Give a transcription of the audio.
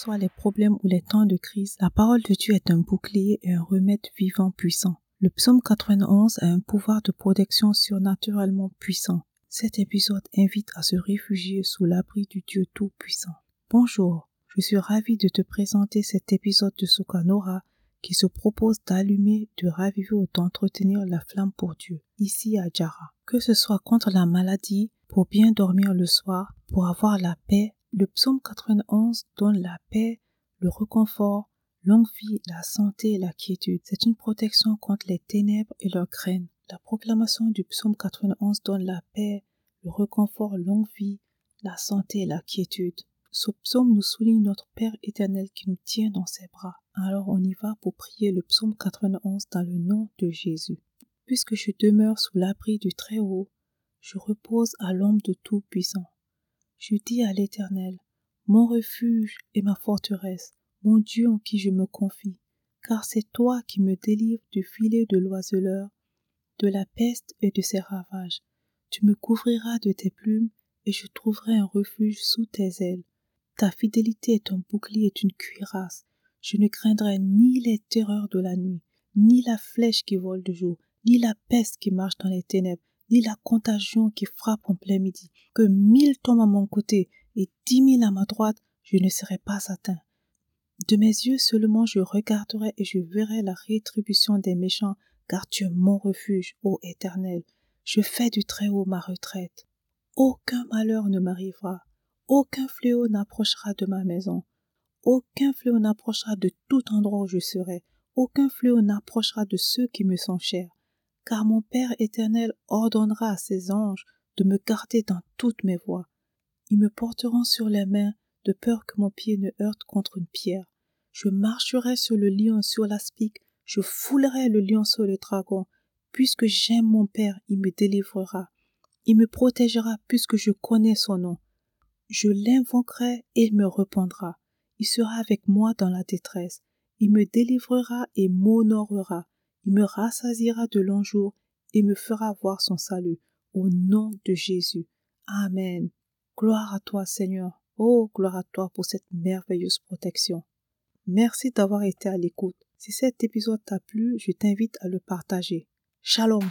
soient les problèmes ou les temps de crise, la parole de Dieu est un bouclier et un remède vivant puissant. Le psaume 91 a un pouvoir de protection surnaturellement puissant. Cet épisode invite à se réfugier sous l'abri du Dieu Tout-Puissant. Bonjour, je suis ravi de te présenter cet épisode de Sukanora qui se propose d'allumer, de raviver ou d'entretenir la flamme pour Dieu, ici à Jara. Que ce soit contre la maladie, pour bien dormir le soir, pour avoir la paix, le psaume 91 donne la paix, le réconfort, Longue vie, la santé et la quiétude. C'est une protection contre les ténèbres et leurs graines. La proclamation du psaume 91 donne la paix, le réconfort, longue vie, la santé et la quiétude. Ce psaume nous souligne notre Père éternel qui nous tient dans ses bras. Alors on y va pour prier le psaume 91 dans le nom de Jésus. Puisque je demeure sous l'abri du Très-Haut, je repose à l'ombre de Tout-Puissant. Je dis à l'Éternel, mon refuge et ma forteresse, mon Dieu en qui je me confie, car c'est toi qui me délivres du filet de l'oiseleur, de la peste et de ses ravages. Tu me couvriras de tes plumes, et je trouverai un refuge sous tes ailes. Ta fidélité est un bouclier et une cuirasse. Je ne craindrai ni les terreurs de la nuit, ni la flèche qui vole de jour, ni la peste qui marche dans les ténèbres, ni la contagion qui frappe en plein midi. Que mille tombent à mon côté et dix mille à ma droite, je ne serai pas atteint. De mes yeux seulement je regarderai et je verrai la rétribution des méchants, car tu es mon refuge, ô Éternel. Je fais du Très-Haut ma retraite. Aucun malheur ne m'arrivera, aucun fléau n'approchera de ma maison, aucun fléau n'approchera de tout endroit où je serai, aucun fléau n'approchera de ceux qui me sont chers, car mon Père éternel ordonnera à ses anges de me garder dans toutes mes voies. Ils me porteront sur les mains de peur que mon pied ne heurte contre une pierre. Je marcherai sur le lion, sur l'aspic, je foulerai le lion sur le dragon. Puisque j'aime mon Père, il me délivrera. Il me protégera puisque je connais son nom. Je l'invoquerai et il me répondra. Il sera avec moi dans la détresse. Il me délivrera et m'honorera. Il me rassasiera de longs jours et me fera voir son salut. Au nom de Jésus. Amen. Gloire à toi, Seigneur. Oh, gloire à toi pour cette merveilleuse protection. Merci d'avoir été à l'écoute. Si cet épisode t'a plu, je t'invite à le partager. Shalom